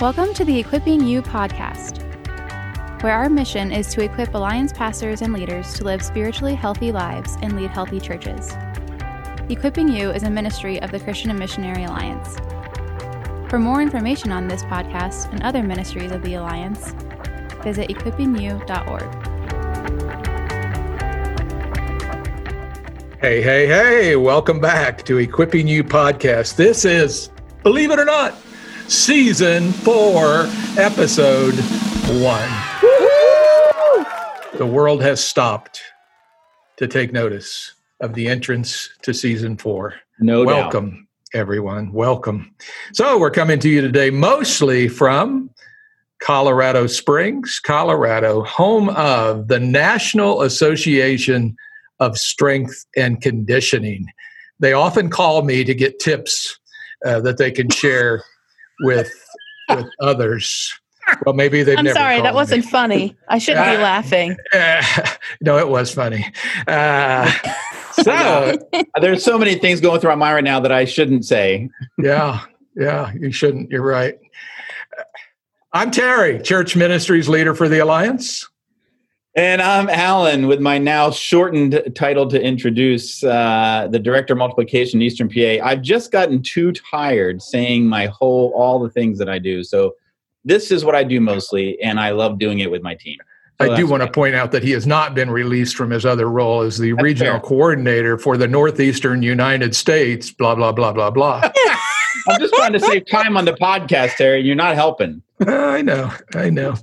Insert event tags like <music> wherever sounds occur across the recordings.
Welcome to the Equipping You podcast, where our mission is to equip Alliance pastors and leaders to live spiritually healthy lives and lead healthy churches. Equipping You is a ministry of the Christian and Missionary Alliance. For more information on this podcast and other ministries of the Alliance, visit equippingyou.org. Hey, hey, hey, welcome back to Equipping You podcast. This is, believe it or not, season four, episode one. The world has stopped to take notice of the entrance to season four. No Welcome, doubt. everyone. Welcome. So, we're coming to you today mostly from Colorado Springs, Colorado, home of the National Association of Strength and Conditioning. They often call me to get tips uh, that they can share with with <laughs> others. Well, maybe they've I'm never sorry, that called wasn't me. funny. I shouldn't be Uh, laughing. Uh, <laughs> no, it was funny. Uh, <laughs> so, There's so many things going through my mind right now that I shouldn't say. yeah, yeah, you shouldn't. You're right. I'm Terry, Church Ministries leader for the Alliance. And I'm Alan with my now shortened title to introduce uh, the Director of Multiplication Eastern PA. I've just gotten too tired saying my whole, all the things that I do. So this is what I do mostly, and I love doing it with my team. So I do want to point out that he has not been released from his other role as the That's regional fair. coordinator for the Northeastern United States, blah, blah, blah, blah, blah. <laughs> I'm just trying to save time on the podcast, Terry. You're not helping. <laughs> I know, I know.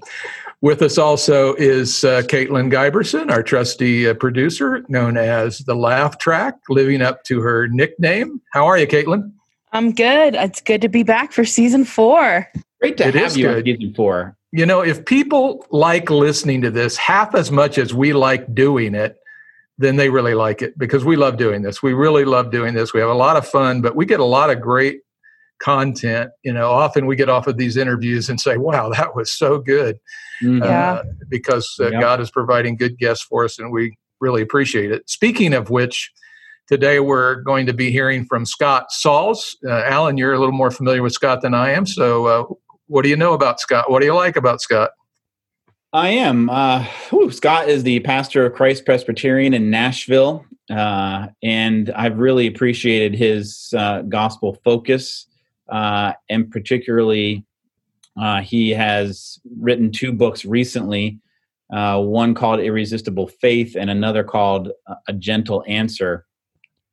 With us also is uh, Caitlin Giberson, our trusty uh, producer, known as the Laugh Track, living up to her nickname. How are you, Caitlin? I'm good. It's good to be back for season four. Great to It have is you on good. season four. You know, if people like listening to this half as much as we like doing it, then they really like it because we love doing this. We really love doing this. We have a lot of fun, but we get a lot of great content. You know, often we get off of these interviews and say, wow, that was so good. Mhm. Yeah. uh, because uh, Yep. God is providing good guests for us, and we really appreciate it. Speaking of which, today we're going to be hearing from Scott Sauls. Uh, Alan, you're a little more familiar with Scott than I am, so uh, what do you know about Scott? What do you like about Scott? I am. Uh, whew, Scott is the pastor of Christ Presbyterian in Nashville, uh, and I've really appreciated his uh, gospel focus, uh, and particularly, uh, he has written two books recently. Uh, one called Irresistible Faith, and another called A Gentle Answer.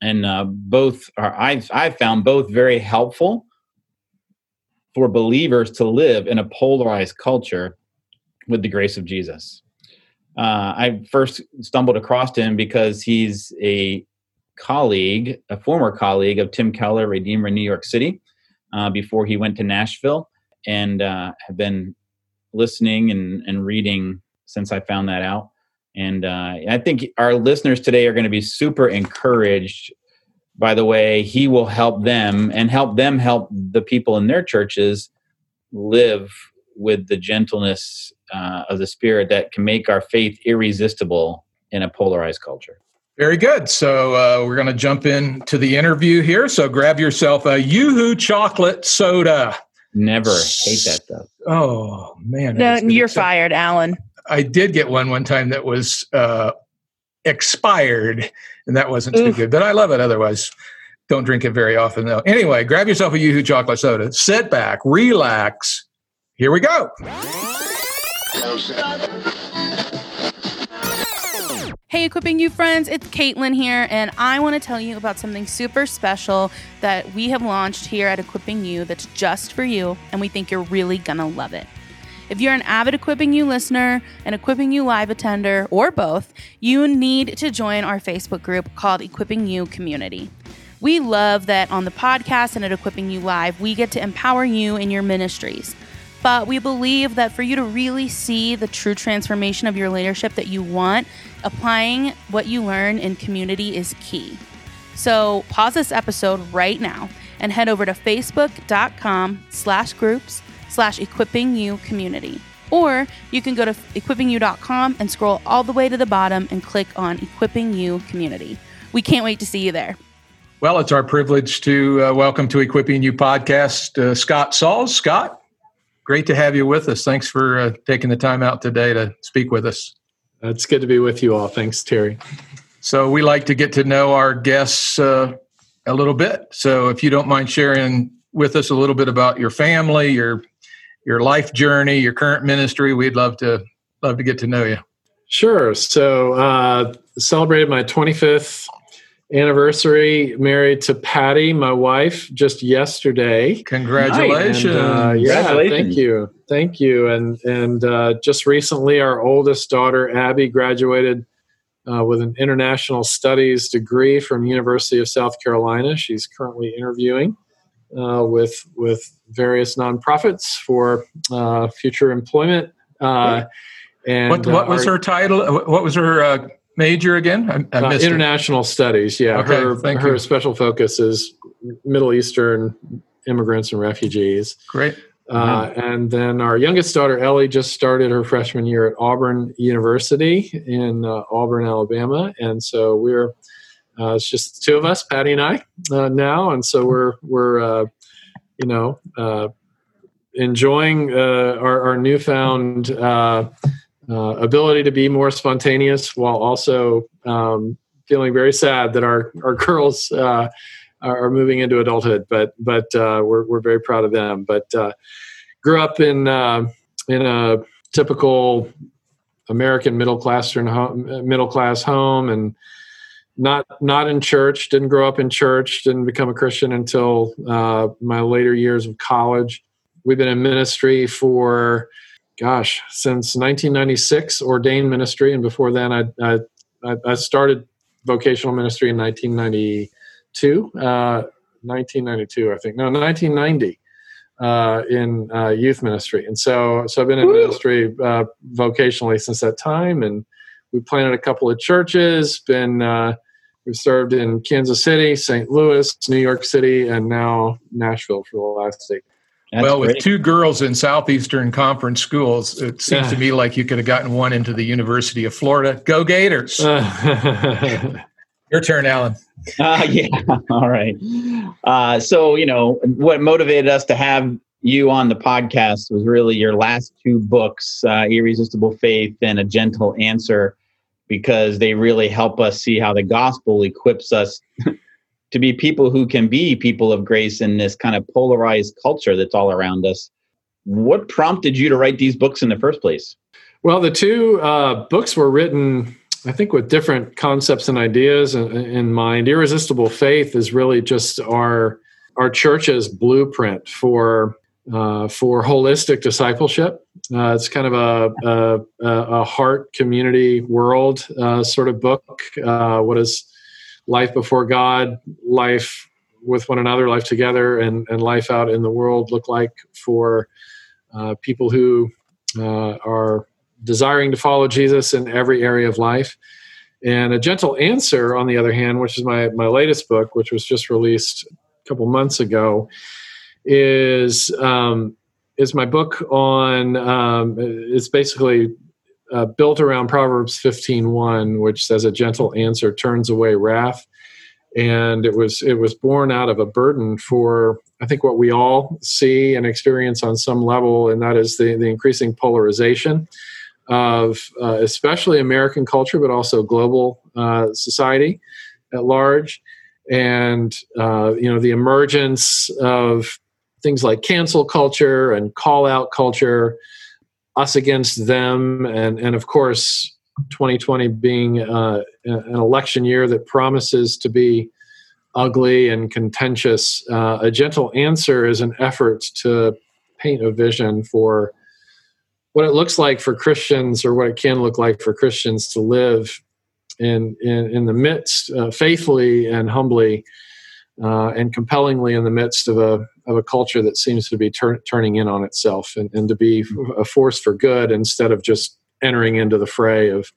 And uh, both are I've I've found both very helpful for believers to live in a polarized culture with the grace of Jesus. Uh, I first stumbled across him because he's a colleague, a former colleague of Tim Keller, Redeemer in New York City, uh, before he went to Nashville, and uh, have been listening and, and reading since I found that out. And uh, I think our listeners today are going to be super encouraged by the way he will help them and help them help the people in their churches live with the gentleness uh, of the spirit that can make our faith irresistible in a polarized culture. Very good. So uh, we're going to jump into the interview here. So grab yourself a Yoo-Hoo chocolate soda. Never hate that stuff. Oh man, No, it is good. you're So- fired, Alan. I did get one one time that was uh, expired, and that wasn't too good. But I love it otherwise. Don't drink it very often though. Anyway, grab yourself a Yoo-Hoo chocolate soda. Sit back, relax. Here we go. Hey, Equipping You friends, it's Caitlin here, and I want to tell you about something super special that we have launched here at Equipping You that's just for you, and we think you're really gonna love it. If you're an avid Equipping You listener, an Equipping You live attender, or both, you need to join our Facebook group called Equipping You Community. We love that on the podcast and at Equipping You Live, we get to empower you in your ministries. But we believe that for you to really see the true transformation of your leadership that you want, applying what you learn in community is key. So pause this episode right now and head over to facebook.com slash groups slash equipping you community. Or you can go to equippingyou.com and scroll all the way to the bottom and click on equipping you community. We can't wait to see you there. Well, it's our privilege to uh, welcome to Equipping You podcast uh, Scott Sauls. Scott, great to have you with us. Thanks for uh, taking the time out today to speak with us. It's good to be with you all. Thanks, Terry. So, we like to get to know our guests uh, a little bit. So, if you don't mind sharing with us a little bit about your family, your your life journey, your current ministry, we'd love to love to get to know you. Sure. So, uh, celebrated my 25th anniversary married to Patty, my wife, just yesterday. Congratulations! And, uh, yeah, thank you, thank you. And and uh, just recently, our oldest daughter Abby graduated uh, with an international studies degree from University of South Carolina. She's currently interviewing uh, with with various nonprofits for uh, future employment. Uh, and what, what was her title? What was her major again? I, I uh, international it. studies. Yeah, okay, her her you. special focus is Middle Eastern immigrants and refugees. Great. Uh, and then our youngest daughter Ellie just started her freshman year at Auburn University in uh, Auburn, Alabama, and so we're uh, it's just the two of us, Patty and I, uh, now, and so we're we're uh, you know enjoying our, our newfound uh, ability to be more spontaneous while also um, feeling very sad that our our <laughs> girls uh, are moving into adulthood. But but uh, we're we're very proud of them. But uh, grew up in uh, in a typical American middle class middle class home and not not in church didn't grow up in church didn't become a christian until uh, my later years of college we've been in ministry for gosh, since 1996, ordained ministry, and before then, I I, I started vocational ministry in 1992, uh, 1992, I think, no, 1990. Uh, in uh, youth ministry, and so so I've been in ministry uh, vocationally since that time, and we planted a couple of churches. Been uh, we've served in Kansas City, St. Louis, New York City, and now Nashville for the last eight that's well, great. with two girls in Southeastern Conference schools, it seems yeah. to me like you could have gotten one into the University of Florida. Go Gators! <laughs> Your turn, Alan. Uh, yeah. <laughs> All right. Uh, so, you know, what motivated us to have you on the podcast was really your last two books, uh, Irresistible Faith and A Gentle Answer, because they really help us see how the gospel equips us to be people who can be people of grace in this kind of polarized culture that's all around us. What prompted you to write these books in the first place? Well, the two uh, books were written, I think, with different concepts and ideas in, in mind. Irresistible Faith is really just our our church's blueprint for uh, for holistic discipleship. Uh, it's kind of a, a, a heart community world uh, sort of book. Uh, what is life before God, life with one another, life together, and, and life out in the world look like for uh, people who uh, are desiring to follow Jesus in every area of life. And A Gentle Answer, on the other hand, which is my, my latest book, which was just released a couple months ago, is um, is my book on. Um, it's basically uh, built around Proverbs 15:1, which says, "A gentle answer turns away wrath." And it was it was born out of a burden for I think what we all see and experience on some level, and that is the, the increasing polarization of uh, especially American culture, but also global uh, society at large, and uh, you know the emergence of things like cancel culture and call out culture us against them, and and of course, 2020 being uh, an election year that promises to be ugly and contentious. Uh, a gentle answer is an effort to paint a vision for what it looks like for Christians, or what it can look like for Christians to live in in, in the midst uh, faithfully and humbly uh, and compellingly in the midst of a of a culture that seems to be tur- turning in on itself and, and to be a force for good instead of just entering into the fray of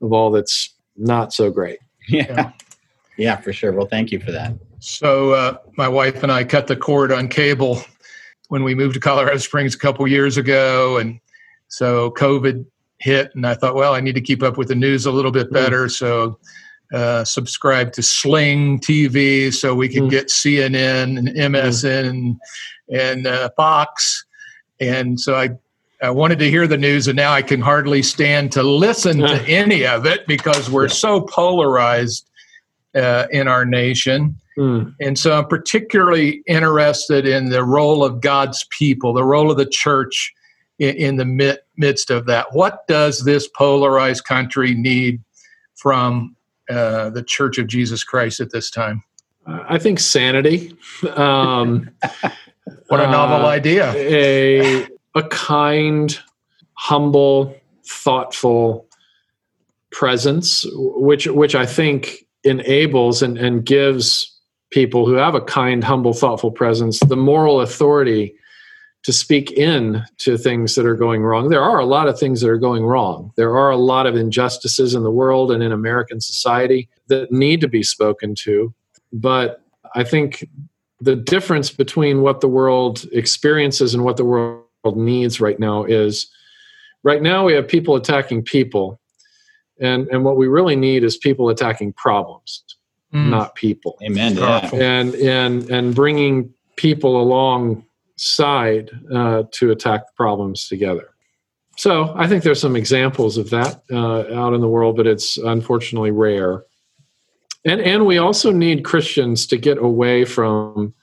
of all that's not so great. Yeah, yeah, for sure. Well, thank you for that. So, uh, my wife and I cut the cord on cable when we moved to Colorado Springs a couple years ago, and so COVID hit, and I thought, well, I need to keep up with the news a little bit mm. better. Mm. So uh, subscribe to Sling TV so we can mm. get CNN and MSN and, and uh, Fox. and so I I wanted to hear the news, and now I can hardly stand to listen to <laughs> any of it because we're so polarized uh, in our nation. Mm. And so I'm particularly interested in the role of God's people, the role of the church in, in the mid, midst of that. What does this polarized country need from uh, the Church of Jesus Christ at this time? I think sanity. Um, <laughs> what a novel uh, idea. A, a kind, humble, thoughtful presence, which which I think enables and, and gives people who have a kind, humble, thoughtful presence the moral authority to speak in to things that are going wrong. There are a lot of things that are going wrong. There are a lot of injustices in the world and in American society that need to be spoken to. But I think the difference between what the world experiences and what the world needs right now is right now we have people attacking people. And, and what we really need is people attacking problems, Mm. not people Amen to that. and and and bringing people alongside uh, to attack the problems together. So I think there's some examples of that uh, out in the world, but it's unfortunately rare. And and we also need Christians to get away from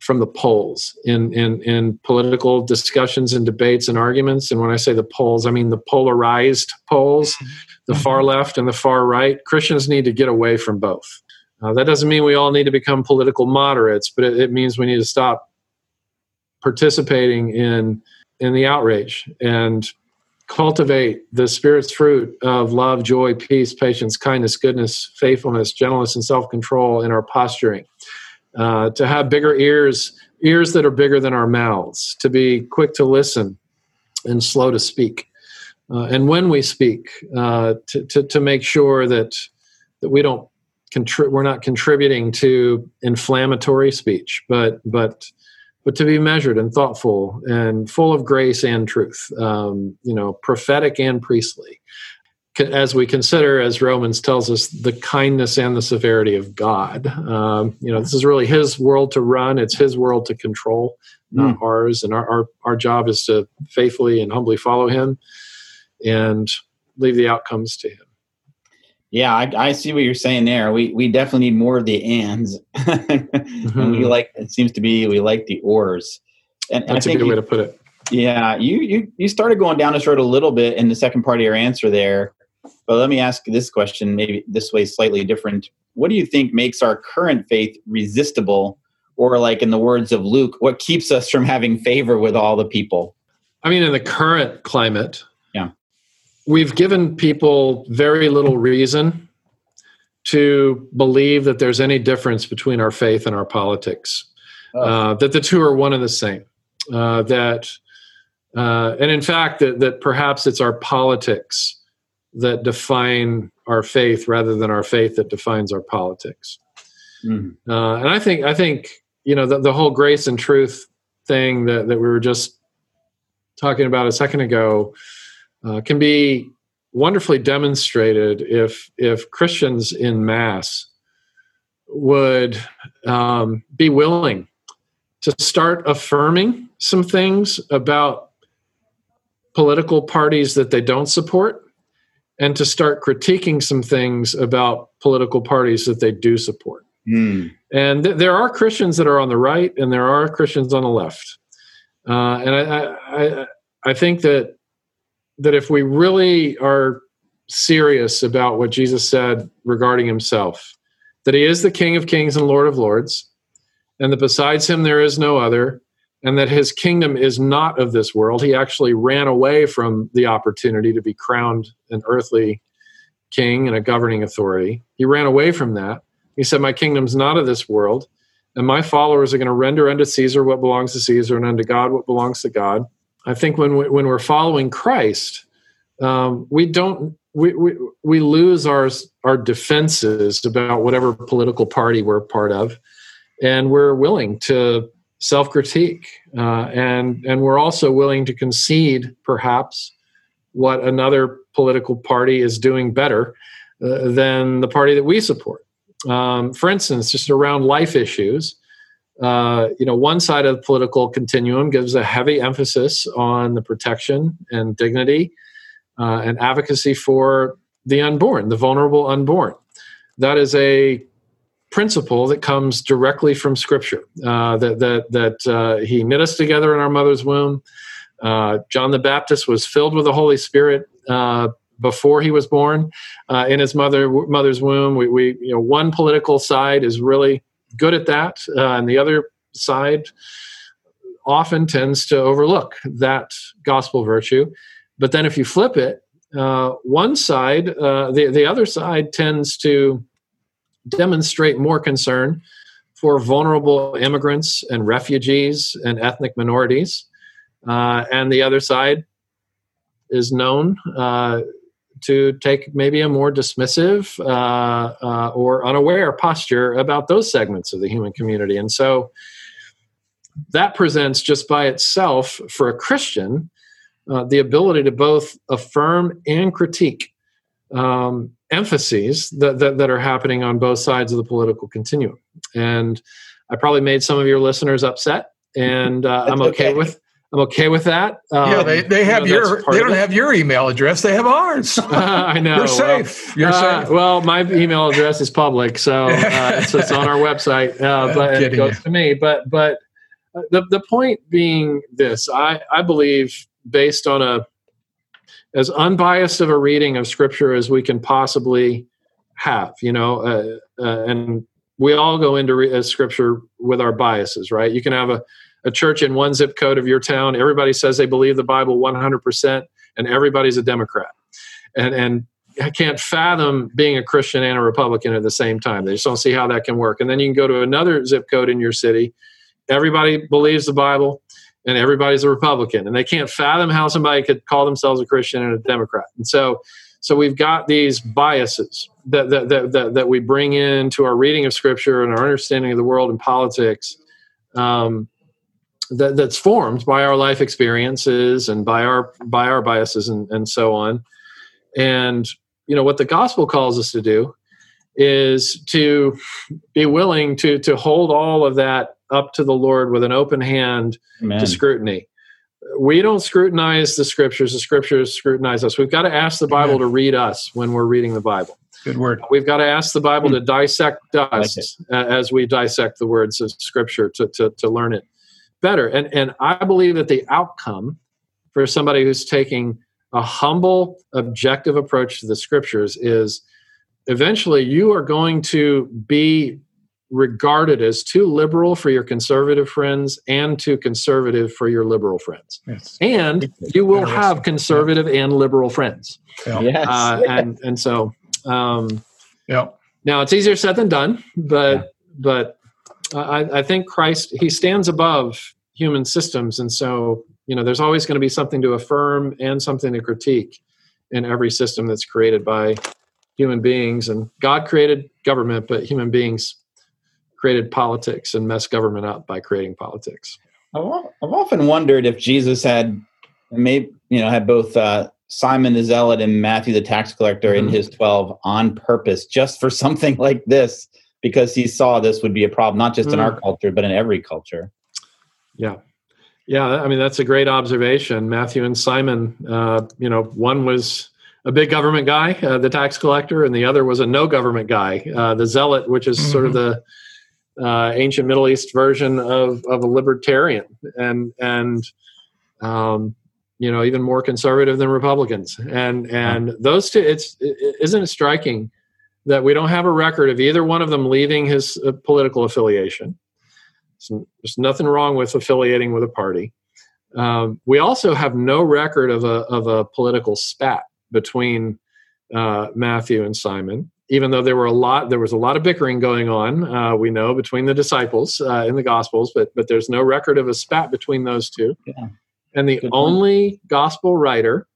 from the poles in in in political discussions and debates and arguments. And when I say the poles, I mean the polarized poles, the far left and the far right. Christians need to get away from both. Uh, that doesn't mean we all need to become political moderates, but it, it means we need to stop participating in in the outrage and cultivate the spirit's fruit of love, joy, peace, patience, kindness, goodness, faithfulness, gentleness, and self-control in our posturing. Uh, to have bigger ears, ears that are bigger than our mouths, to be quick to listen and slow to speak. Uh, and when we speak, uh, to, to, to make sure that that we don't contri- we're not contributing to inflammatory speech, but but but to be measured and thoughtful and full of grace and truth, um, you know, prophetic and priestly. As we consider, as Romans tells us, the kindness and the severity of God. Um, you know, this is really His world to run. It's His world to control, not ours. And our, our our job is to faithfully and humbly follow Him, and leave the outcomes to Him. Yeah, I, I see what you're saying there. We we definitely need more of the ands, <laughs> and we Mhm. like it seems to be we like the ors. And, and I That's a good you, way to put it. yeah, you you you started going down this road a little bit in the second part of your answer there. But let me ask this question, maybe this way slightly different. What do you think makes our current faith resistible, or like in the words of Luke, what keeps us from having favor with all the people? I mean, in the current climate, Yeah. We've given people very little reason to believe that there's any difference between our faith and our politics. Oh. Uh, that the two are one and the same. Uh, that, uh, and in fact, that, that perhaps it's our politics that define our faith rather than our faith that defines our politics. Mhm. Uh, and I think I think you know the, the whole grace and truth thing that, that we were just talking about a second ago uh, can be wonderfully demonstrated if if Christians in mass would um, be willing to start affirming some things about political parties that they don't support and to start critiquing some things about political parties that they do support Hmm. and th- there are Christians that are on the right, and there are Christians on the left. Uh, and I, I, I, I think that that if we really are serious about what Jesus said regarding Himself, that He is the King of Kings and Lord of Lords, and that besides Him there is no other, and that His kingdom is not of this world. He actually ran away from the opportunity to be crowned an earthly king and a governing authority. He ran away from that. He said, My kingdom's not of this world, and my followers are going to render unto Caesar what belongs to Caesar and unto God what belongs to God. I think when, we, when we're following Christ, um, we don't. We, we, we lose our our defenses about whatever political party we're part of, and we're willing to self critique, uh, and and we're also willing to concede perhaps what another political party is doing better uh, than the party that we support. Um, for instance, just around life issues, uh, you know, one side of the political continuum gives a heavy emphasis on the protection and dignity uh, and advocacy for the unborn, the vulnerable unborn. That is a principle that comes directly from Scripture. Uh, that that that uh, He knit us together in our mother's womb. Uh, John the Baptist was filled with the Holy Spirit uh, before he was born in his mother mother's womb. We, we, you know one political side is really good at that, uh, and the other side often tends to overlook that gospel virtue. But then if you flip it, uh, one side, uh, the the other side tends to demonstrate more concern for vulnerable immigrants and refugees and ethnic minorities, uh, and the other side is known uh, to take maybe a more dismissive uh, uh, or unaware posture about those segments of the human community. And so that presents just by itself for a Christian uh, the ability to both affirm and critique um, emphases that, that, that are happening on both sides of the political continuum. And I probably made some of your listeners upset, and uh, I'm okay, okay, with I'm okay with that. Um, yeah, they, they have you know, your they don't have your email address. They have ours. Uh, <laughs> <laughs> I know. You're safe. You're uh, safe. Well, my email address is public, so uh, it's, <laughs> it's, on our website. Uh, but it goes you. to me. But but uh, the the point being this, I I believe based on a as unbiased of a reading of Scripture as we can possibly have. You know, uh, and we all go into re- Scripture with our biases, right? You can have a a church in one zip code of your town. Everybody says they believe the Bible 100%, and everybody's a Democrat. And, and I can't fathom being a Christian and a Republican at the same time. They just don't see how that can work. And then you can go to another zip code in your city. Everybody believes the Bible, and everybody's a Republican. And they can't fathom how somebody could call themselves a Christian and a Democrat. And so, so we've got these biases that, that, that, that, that we bring into our reading of Scripture and our understanding of the world and politics. Um, that, that's formed by our life experiences and by our by our biases and, and so on. And you know what the gospel calls us to do is to be willing to to hold all of that up to the lord with an open hand Amen. to scrutiny. We don't scrutinize the scriptures. The scriptures scrutinize us. We've got to ask the bible Amen. to read us when we're reading the bible. Good word. We've got to ask the bible to hmm. dissect us like as we dissect the words of scripture to, to, to learn it better. And, and I believe that the outcome for somebody who's taking a humble, objective approach to the scriptures is eventually you are going to be regarded as too liberal for your conservative friends and too conservative for your liberal friends. Yes. And you will have conservative and liberal friends. Yeah. Yes. Uh, and, and so, um, yeah. Now it's easier said than done, but, yeah. but I, I think Christ, he stands above human systems. And so, you know, there's always going to be something to affirm and something to critique in every system that's created by human beings. And God created government, but human beings created politics and messed government up by creating politics. I've often wondered if Jesus had, maybe you know, had both uh, Simon the Zealot and Matthew the tax collector mm-hmm. in his twelve on purpose, just for something <laughs> like this, because he saw this would be a problem, not just mm-hmm. in our mm. culture, but in every culture. Yeah. Yeah, I mean that's a great observation. Matthew and Simon, uh, you know, one was a big government guy, uh, the tax collector, and the other was a no government guy, uh, the zealot, which is mm-hmm. sort of mm-hmm. the uh, ancient Middle East version of of a libertarian, and and um, you know even more conservative than Republicans, and and those two. It's it, isn't it striking that we don't have a record of either one of them leaving his uh, political affiliation there's nothing wrong with affiliating with a party. Um, we also have no record of a, of a political spat between uh, Matthew and Simon, even though there were a lot there was a lot of bickering going on. Uh, we know between the disciples uh, in the Gospels, but but there's no record of a spat between those two. Yeah. And the Good only gospel writer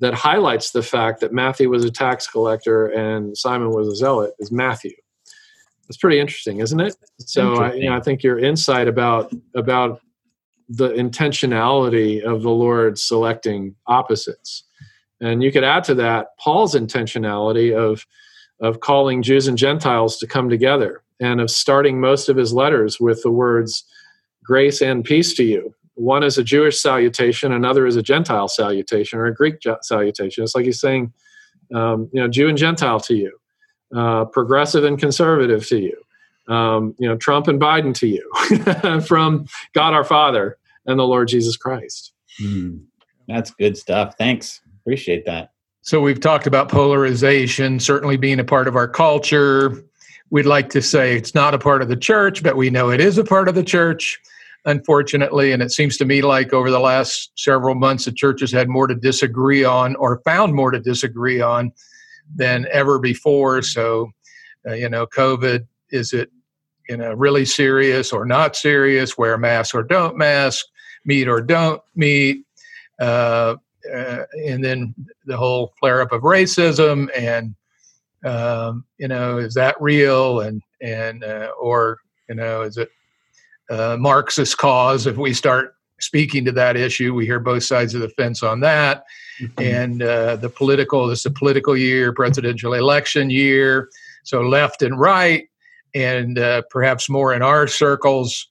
that highlights the fact that Matthew was a tax collector and Simon was a zealot is Matthew. That's pretty interesting, isn't it? So I, you know, I think your insight about about the intentionality of the Lord selecting opposites, and you could add to that Paul's intentionality of of calling Jews and Gentiles to come together and of starting most of his letters with the words grace and peace to you. One is a Jewish salutation, another is a Gentile salutation or a Greek salutation. It's like he's saying, um, you know, Jew and Gentile to you, uh, progressive and conservative to you, um, you know, Trump and Biden to you, <laughs> from God our Father and the Lord Jesus Christ. Mm, that's good stuff. Thanks. Appreciate that. So we've talked about polarization certainly being a part of our culture. We'd like to say it's not a part of the church, but we know it is a part of the church, unfortunately. And it seems to me like over the last several months, the church has had more to disagree on or found more to disagree on than ever before. So, uh, you know, COVID, is it, you know, really serious or not serious? Wear mask or don't mask, meet or don't meet. Uh, uh, and then the whole flare up of racism and um, you know is that real and and uh, or you know is it a Marxist cause if we start speaking to that issue we hear both sides of the fence on that mm-hmm. and uh, the political this is a political year presidential election year so left and right and uh, perhaps more in our circles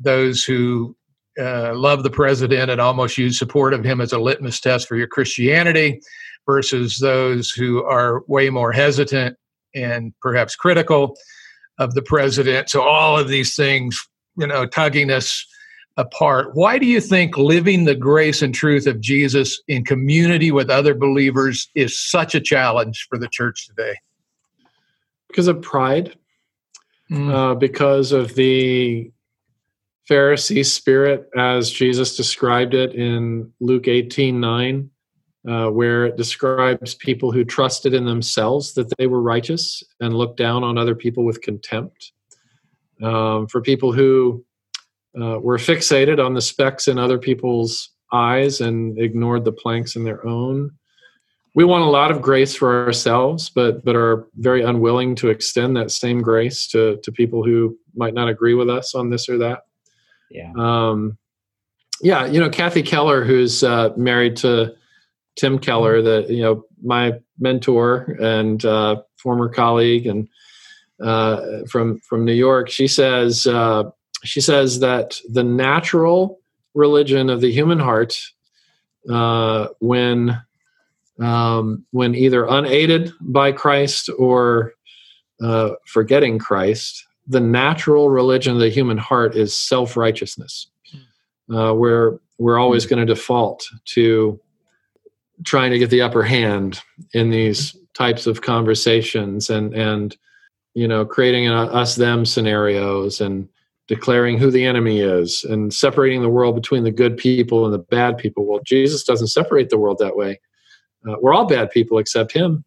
those who uh, love the president and almost use support of him as a litmus test for your Christianity, versus those who are way more hesitant and perhaps critical of the president. So all of these things, you know, tugging us apart. Why do you think living the grace and truth of Jesus in community with other believers is such a challenge for the church today? Because of pride, mm. uh, because of the Pharisee spirit as Jesus described it in Luke 18 9, uh, where it describes people who trusted in themselves that they were righteous and looked down on other people with contempt. Um, for people who uh, were fixated on the specks in other people's eyes and ignored the planks in their own. We want a lot of grace for ourselves, but but are very unwilling to extend that same grace to to people who might not agree with us on this or that. Yeah. Um, yeah, you know, Kathy Keller, who's uh, married to Tim Keller, the you know my mentor and uh, former colleague, and uh, from from New York. She says uh, she says that the natural religion of the human heart, uh, when um, when either unaided by Christ or uh, forgetting Christ, the natural religion of the human heart is self righteousness, hmm. uh, where we're always hmm. going to default to trying to get the upper hand in these types of conversations and and you know creating us them scenarios and declaring who the enemy is and separating the world between the good people and the bad people well jesus doesn't separate the world that way uh, we're all bad people except him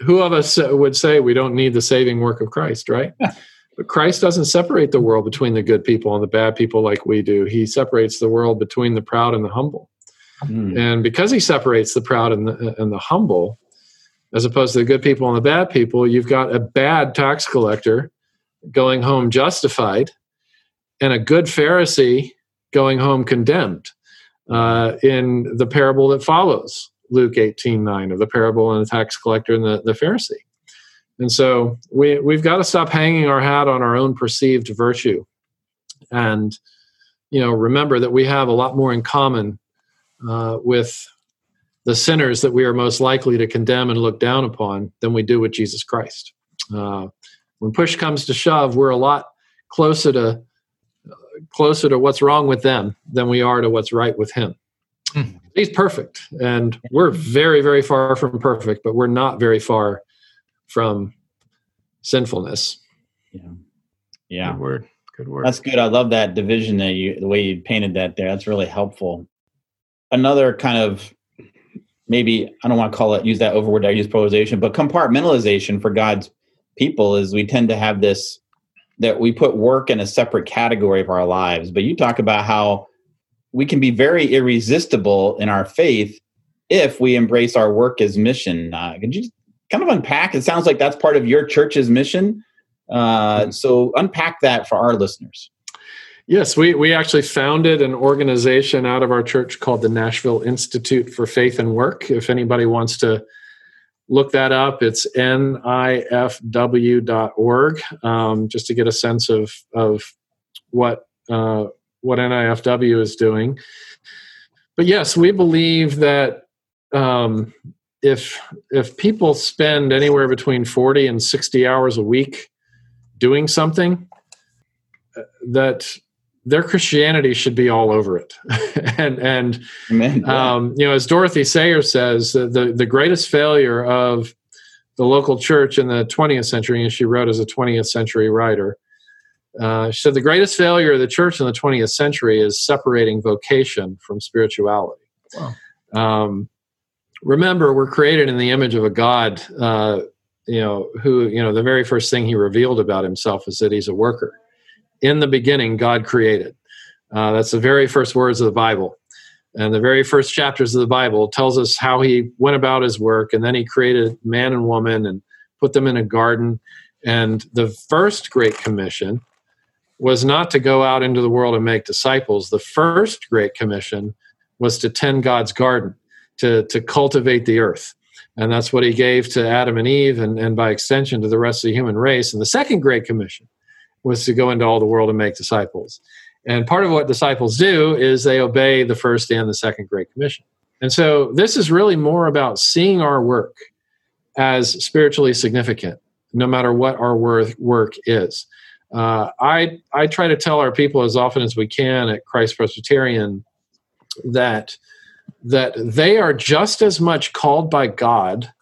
who of us would say we don't need the saving work of Christ, right? <laughs> but Christ doesn't separate the world between the good people and the bad people like we do. He separates the world between the proud and the humble. Mm. And because he separates the proud and the, and the humble, as opposed to the good people and the bad people, you've got a bad tax collector going home justified and a good Pharisee going home condemned uh, in the parable that follows. Luke 18 9 of the parable and the tax collector and the, the Pharisee. And so we, we've got to stop hanging our hat on our own perceived virtue. And, you know, remember that we have a lot more in common uh, with the sinners that we are most likely to condemn and look down upon than we do with Jesus Christ. Uh, when push comes to shove, we're a lot closer to closer to what's wrong with them than we are to what's right with Him. Mm. He's perfect, and we're very, very far from perfect, but we're not very far from sinfulness. Yeah, yeah. Good word. Good word. That's good. I love that division that you, the way you painted that there. That's really helpful. Another kind of maybe I don't want to call it use that overword I use polarization, but compartmentalization for God's people is we tend to have this that we put work in a separate category of our lives. But you talk about how we can be very irresistible in our faith if we embrace our work as mission. Uh, could you kind of unpack? It sounds like that's part of your church's mission. Uh, mm-hmm. so unpack that for our listeners. Yes, we, we actually founded an organization out of our church called the Nashville Institute for Faith and Work. If anybody wants to look that up. It's nifw.org, um, just to get a sense of of what uh, what NIFW is doing. But yes, we believe that um, if if people spend anywhere between forty and sixty hours a week doing something, uh, that their Christianity should be all over it. <laughs> and and Amen. Um, you know, as Dorothy Sayers says, the, the, greatest failure of the local church in the 20th century, and she wrote as a 20th century writer. Uh, she said the greatest failure of the church in the 20th century is separating vocation from spirituality. Wow. Um, remember, we're created in the image of a God. Uh, you know, who you know, the very first thing he revealed about himself is that he's a worker in the beginning, God created. Uh, that's the very first words of the Bible. And the very first chapters of the Bible tells us how he went about his work, and then he created man and woman and put them in a garden. And the first Great Commission was not to go out into the world and make disciples. The first Great Commission was to tend God's garden, to, to cultivate the earth. And that's what he gave to Adam and Eve, and, and by extension to the rest of the human race. And the second Great Commission was to go into all the world and make disciples. And part of what disciples do is they obey the first and the second Great Commission. And so this is really more about seeing our work as spiritually significant, no matter what our work is. Uh, I, I try to tell our people as often as we can at Christ Presbyterian that, that they are just as much called by God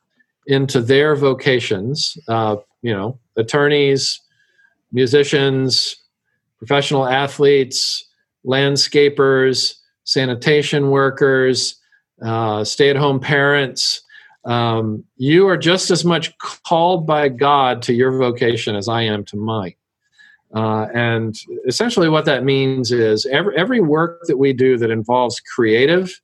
into their vocations, uh, you know, attorneys, musicians, professional athletes, landscapers, sanitation workers, uh, stay at home parents. Um, you are just as much called by God to your vocation as I am to mine. Uh, and essentially, what that means is every, every work that we do that involves creative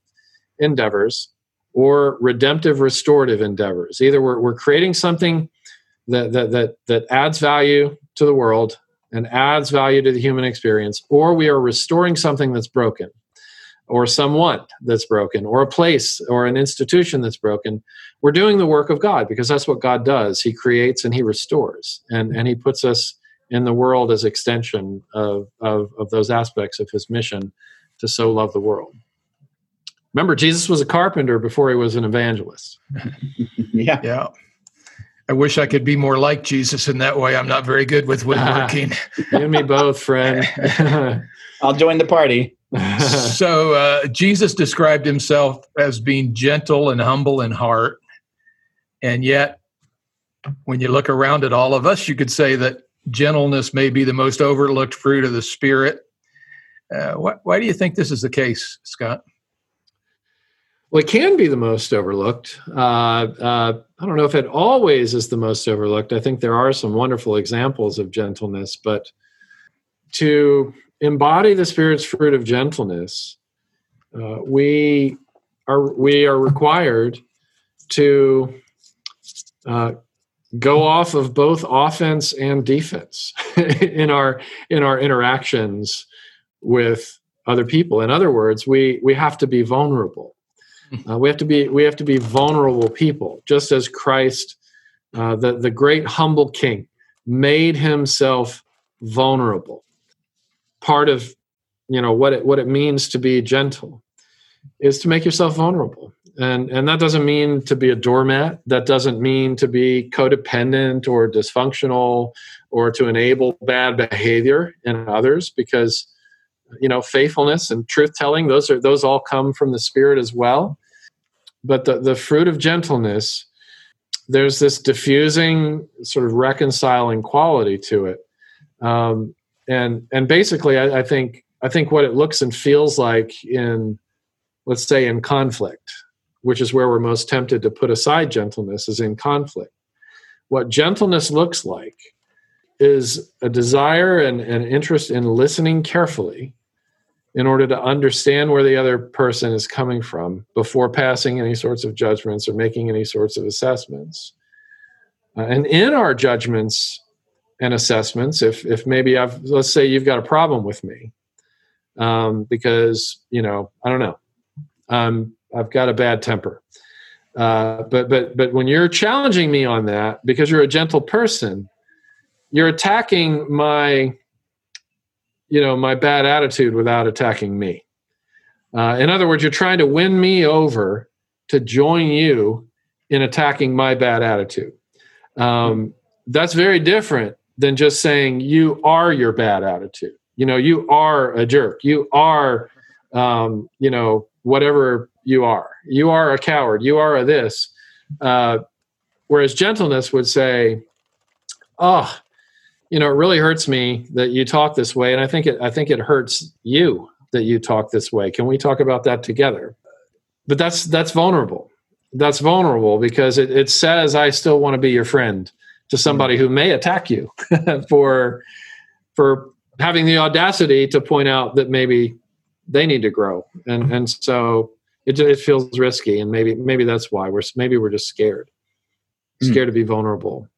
endeavors or redemptive restorative endeavors, either we're, we're creating something that, that, that, that adds value to the world and adds value to the human experience, or we are restoring something that's broken, or someone that's broken, or a place or an institution that's broken, we're doing the work of God because that's what God does. He creates and He restores, and, and He puts us in the world as extension of, of, of those aspects of His mission to so love the world. Remember, Jesus was a carpenter before he was an evangelist. <laughs> yeah. Yeah. I wish I could be more like Jesus in that way. I'm not very good with woodworking. <laughs> you and me both, friend. <laughs> I'll join the party. <laughs> so uh, Jesus described himself as being gentle and humble in heart, and yet, when you look around at all of us, you could say that gentleness may be the most overlooked fruit of the spirit. Uh, wh- why do you think this is the case, Scott? Well, it can be the most overlooked. Uh, uh, I don't know if it always is the most overlooked. I think there are some wonderful examples of gentleness, but to embody the Spirit's fruit of gentleness, uh, we are we are required to uh, go off of both offense and defense <laughs> in our in our interactions with other people. In other words, we we have to be vulnerable uh, we have to be we have to be vulnerable people, just as Christ, uh, the the great humble King, made himself vulnerable. Part of you know what it what it means to be gentle is to make yourself vulnerable, and and that doesn't mean to be a doormat. That doesn't mean to be codependent or dysfunctional or to enable bad behavior in others, because you know faithfulness and truth telling those are those all come from the spirit as well. But the, the fruit of gentleness there's this diffusing sort of reconciling quality to it. Um, and and basically I, I, think i think what it looks and feels like in let's say in conflict which is where we're most tempted to put aside gentleness is in conflict. What gentleness looks like is a desire and an interest in listening carefully in order to understand where the other person is coming from before passing any sorts of judgments or making any sorts of assessments. Uh, and in our judgments and assessments, if if maybe I've let's say you've got a problem with me um, because you know I don't know um, I've got a bad temper. Uh, but but but when you're challenging me on that because you're a gentle person, you're attacking my you know my bad attitude without attacking me. Uh, in other words, you're trying to win me over to join you in attacking my bad attitude. Um, that's very different than just saying you are your bad attitude. You know, you are a jerk. You are, um, you know, whatever you are. You are a coward. You are a this. Uh, whereas gentleness would say, "Oh, you know, it really hurts me that you talk this way, and I think it. I think it hurts you that you talk this way. Can we talk about that together?" But that's that's vulnerable. That's vulnerable because it, it says I still want to be your friend to somebody who may attack you <laughs> for for having the audacity to point out that maybe they need to grow and and so it, it feels risky and maybe maybe that's why we're maybe we're just scared hmm. scared mm. to be vulnerable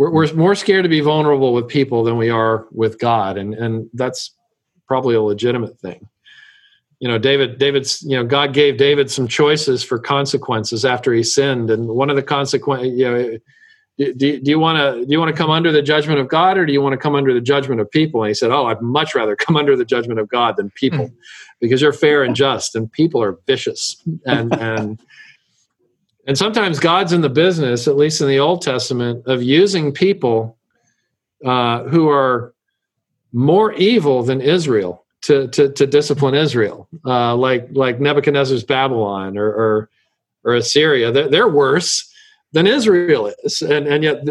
we're, we're more scared to be vulnerable with people than we are with god and and that's probably a legitimate thing you know david david's you know god gave david some choices for consequences after he sinned and one of the consequences you know do, do, you want to do you want to come under the judgment of God or do you want to come under the judgment of people? And he said, "Oh, I'd much rather <laughs> come under the judgment of God than people, hmm. because you're fair and just, and people are vicious and and." And sometimes God's in the business, at least in the Old Testament, of using people uh, who are more evil than Israel to to, to discipline Israel, uh, like like Nebuchadnezzar's Babylon or or, or Assyria. They're, they're worse, than Israel is. And, and yet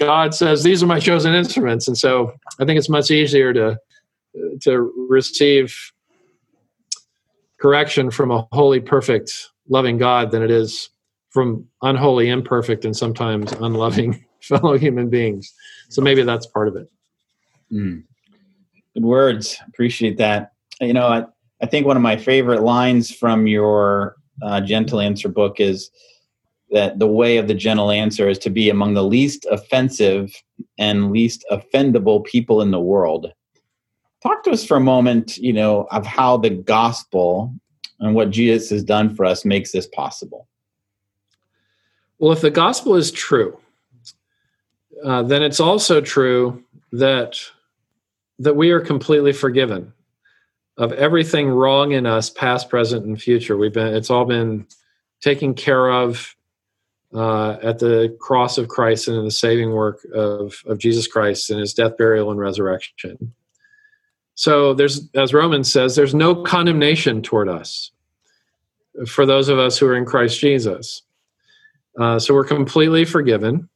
God says, These are my chosen instruments. And so I think it's much easier to, to receive correction from a holy, perfect, loving God than it is from unholy, imperfect, and sometimes unloving <laughs> fellow human beings. So maybe that's part of it. Mm. Good words. Appreciate that. You know, I, I think one of my favorite lines from your uh, Gentle Answer book is that the way of the gentle answer is to be among the least offensive and least offendable people in the world. Talk to us for a moment, you know, of how the gospel and what Jesus has done for us makes this possible. Well, if the gospel is true, uh, then it's also true that that we are completely forgiven of everything wrong in us, past, present, and future. We've been it's all been taken care of uh, at the cross of Christ and in the saving work of, of Jesus Christ and his death, burial, and resurrection. So there's, as Romans says, there's no condemnation toward us for those of us who are in Christ Jesus. Uh, so we're completely forgiven,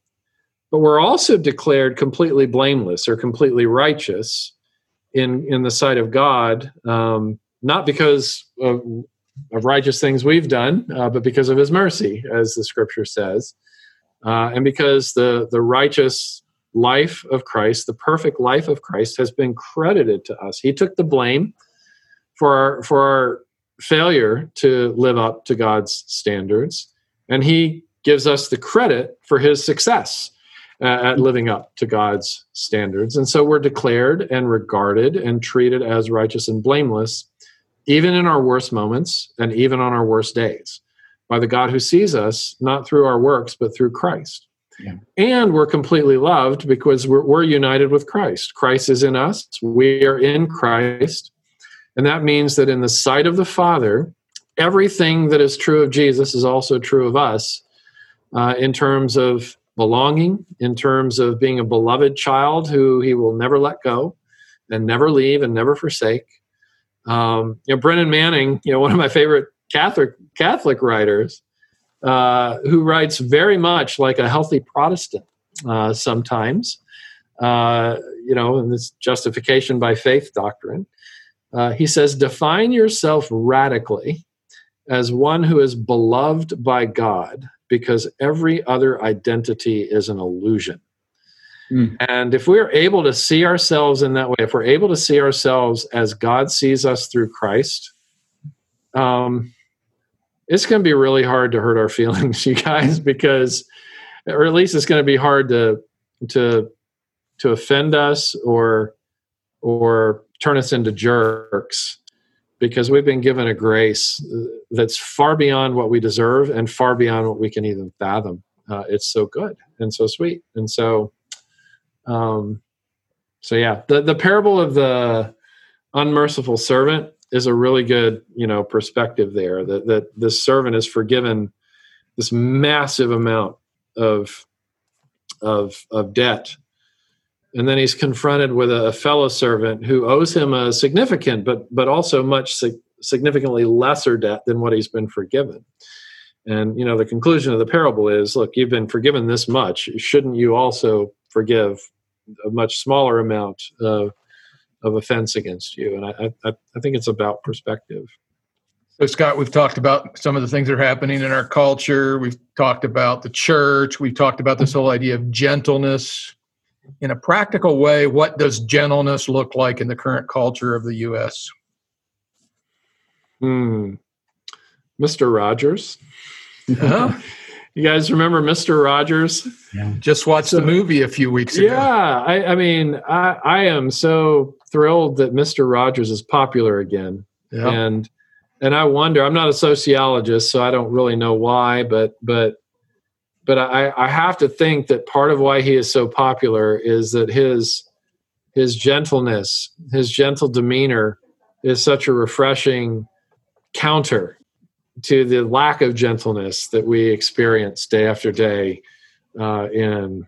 but we're also declared completely blameless or completely righteous in in the sight of God, um, not because of of righteous things we've done, uh, but because of His mercy, as the Scripture says, uh, and because the the righteous life of Christ, the perfect life of Christ, has been credited to us. He took the blame for our for our failure to live up to God's standards, and He gives us the credit for His success. Uh, at living up to God's standards. And so we're declared and regarded and treated as righteous and blameless even in our worst moments and even on our worst days, by the God who sees us not through our works, but through Christ. Yeah. And we're completely loved because we're, we're united with Christ. Christ is in us, we are in Christ. And that means that in the sight of the Father, everything that is true of Jesus is also true of us uh, in terms of belonging, in terms of being a beloved child who he will never let go and never leave and never forsake um, you know, Brennan Manning, you know, one of my favorite Catholic Catholic writers, uh, who writes very much like a healthy Protestant uh, sometimes. Uh, you know, in this justification by faith doctrine, uh, he says, define yourself radically as one who is beloved by God, because every other identity is an illusion. Mm. And if we're able to see ourselves in that way, if we're able to see ourselves as God sees us through Christ, um, it's going to be really hard to hurt our <laughs> feelings, you guys, because, or at least it's going to be hard to to to offend us or or turn us into jerks because we've been given a grace uh, that's far beyond what we deserve and far beyond what we can even fathom. Uh, it's so good and so sweet. And so, um, so yeah, the, the parable of the unmerciful servant is a really good, you know, perspective there that, that this servant is forgiven this massive amount of, of, of debt and then he's confronted with a fellow servant who owes him a significant but but also much significantly lesser debt than what he's been forgiven. And you know the conclusion of the parable is look you've been forgiven this much. Shouldn't you also forgive a much smaller amount of, of offense against you? And I, I, I think it's about perspective. So scott we've talked about some of the things that are happening in our culture. We've talked about the church. We've talked about this whole idea of gentleness in a practical way, what does gentleness look like in the current culture of the U.S.? Hmm. Mr. Rogers. Uh-huh. <laughs> you guys remember Mr. Rogers? Yeah. Just watched so, the movie a few weeks ago. Yeah, I, I mean, I, I, am so thrilled that Mr. Rogers is popular again, yeah. and and I wonder. I'm not a sociologist, so I don't really know why, but but but I, I have to think that part of why he is so popular is that his his gentleness, his gentle demeanor, is such a refreshing counter to the lack of gentleness that we experience day after day uh, in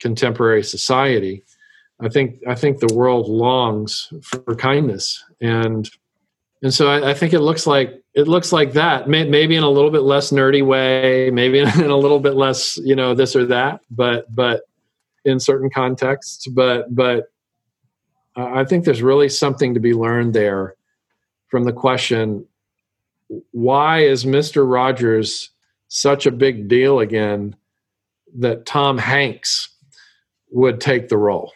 contemporary society. I think I think the world longs for kindness, and and so I, I think it looks like it looks like that. Maybe in a little bit less nerdy way maybe <laughs> in a little bit less you know this or that but but in certain contexts. But but i think there's really something to be learned there from the question why is mr rogers such a big deal again that tom hanks would take the role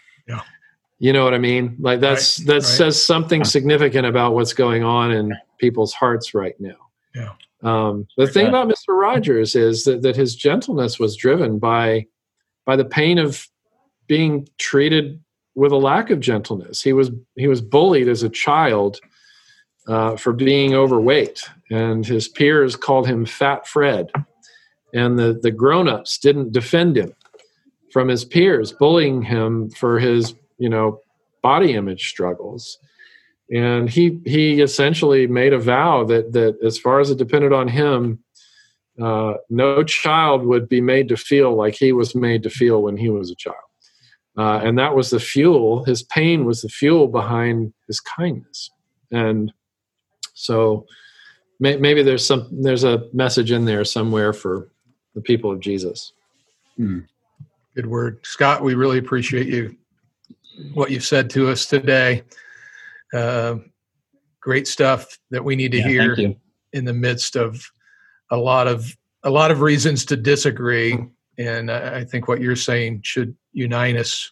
you know what i mean like that's right, that right. says something significant about what's going on in people's hearts right now. Yeah. Um, the thing about Mr. Rogers is that, that his gentleness was driven by by the pain of being treated with a lack of gentleness. He was he was bullied as a child uh, for being overweight, and his peers called him Fat Fred, and the the grown ups didn't defend him from his peers, bullying him for his you know body image struggles. And he he essentially made a vow that that as far as it depended on him uh, no child would be made to feel like he was made to feel when he was a child. Uh, and that was the fuel his pain was the fuel behind his kindness. And so may, maybe there's some there's a message in there somewhere for the people of jesus. Hmm. good word. Scott we really appreciate you what you've said to us today uh, great stuff that we need to yeah, hear in the midst of a lot of a lot of reasons to disagree. And I think what you're saying should unite us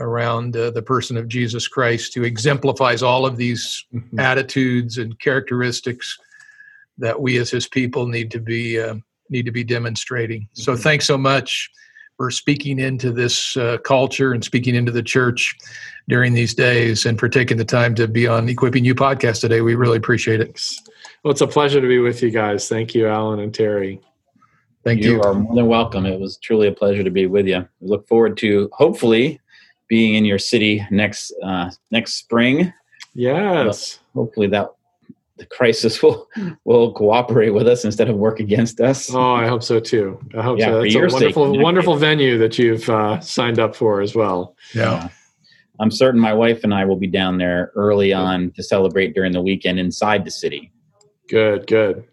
around uh, the person of Jesus Christ, who exemplifies all of these mm-hmm. attitudes and characteristics that we as His people need to be uh, need to be demonstrating. Mm-hmm. So, thanks so much for speaking into this uh, culture and speaking into the church during these days and for taking the time to be on Equipping You podcast today. We really appreciate it. Well, it's a pleasure to be with you guys. Thank you, Alan and Terry. Thank you. You are more than welcome. It was truly a pleasure to be with you. We look forward to hopefully being in your city next uh, next spring. Yes. hopefully that the crisis will will cooperate with us instead of work against us. Oh, I hope so too. I hope yeah, so. It's a wonderful, sake, wonderful venue that you've uh, signed up for as well. Yeah. yeah. I'm certain my wife and I will be down there early on to celebrate during the weekend inside the city. Good, good.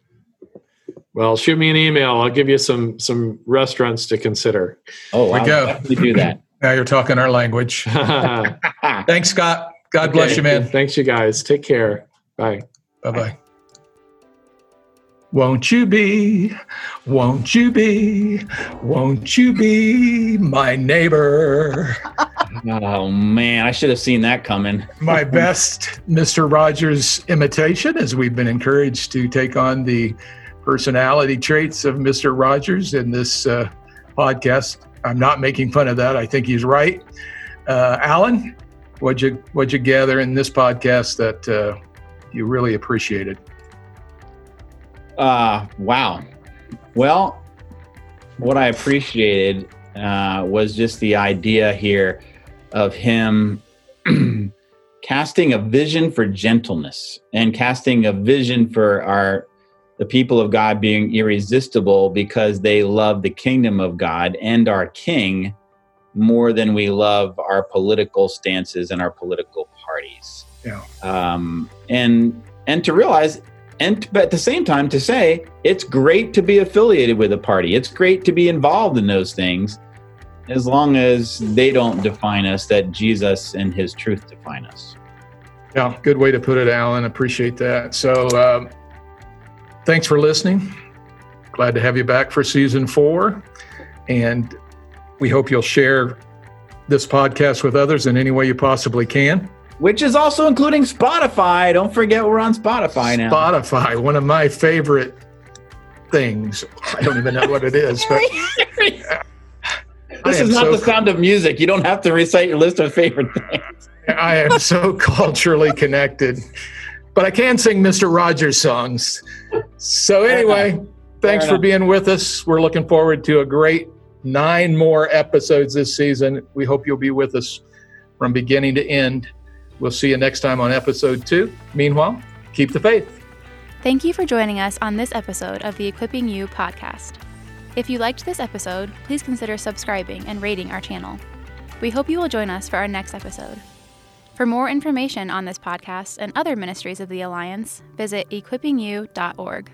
Well, shoot me an email. I'll give you some some restaurants to consider. Oh, we I'll go. definitely do that. <laughs> now you're talking our language. <laughs> <laughs> Thanks, Scott. God okay. bless you, man. Thanks, you guys. Take care. Bye. Bye bye. Won't you be, won't you be, won't you be my neighbor? oh man, I should have seen that coming. my <laughs> best Mr. Rogers imitation, as we've been encouraged to take on the personality traits of Mr. Rogers in this uh, podcast. I'm not making fun of that. I think he's right. Uh, Alan, what'd you what'd you gather in this podcast that uh, you really appreciated? Uh, wow. Well, what I appreciated uh, was just the idea here of him <clears throat> casting a vision for gentleness and casting a vision for our the people of God being irresistible because they love the kingdom of God and our king more than we love our political stances and our political parties. Yeah. Um, and and to realize and but at the same time to say it's great to be affiliated with a party it's great to be involved in those things as long as they don't define us that jesus and his truth define us Yeah, good way to put it, Alan. Appreciate that. So, um, thanks for listening. Glad to have you back for season four. And we hope you'll share this podcast with others in any way you possibly can. Which is also including spotify don't forget we're on spotify now Spotify, one of my favorite things. I don't even know what it is, but <laughs> this is not so the sound of music you don't have to recite your list of favorite things I am so culturally connected. But I can sing Mr. Rogers songs. So anyway, thanks for being with us. We're looking forward to a great nine more episodes this season. We hope you'll be with us from beginning to end. We'll see you next time on episode two. Meanwhile, keep the faith. Thank you for joining us on this episode of the Equipping You podcast. If you liked this episode, please consider subscribing and rating our channel. We hope you will join us for our next episode. For more information on this podcast and other ministries of the Alliance, visit equippingyou.org.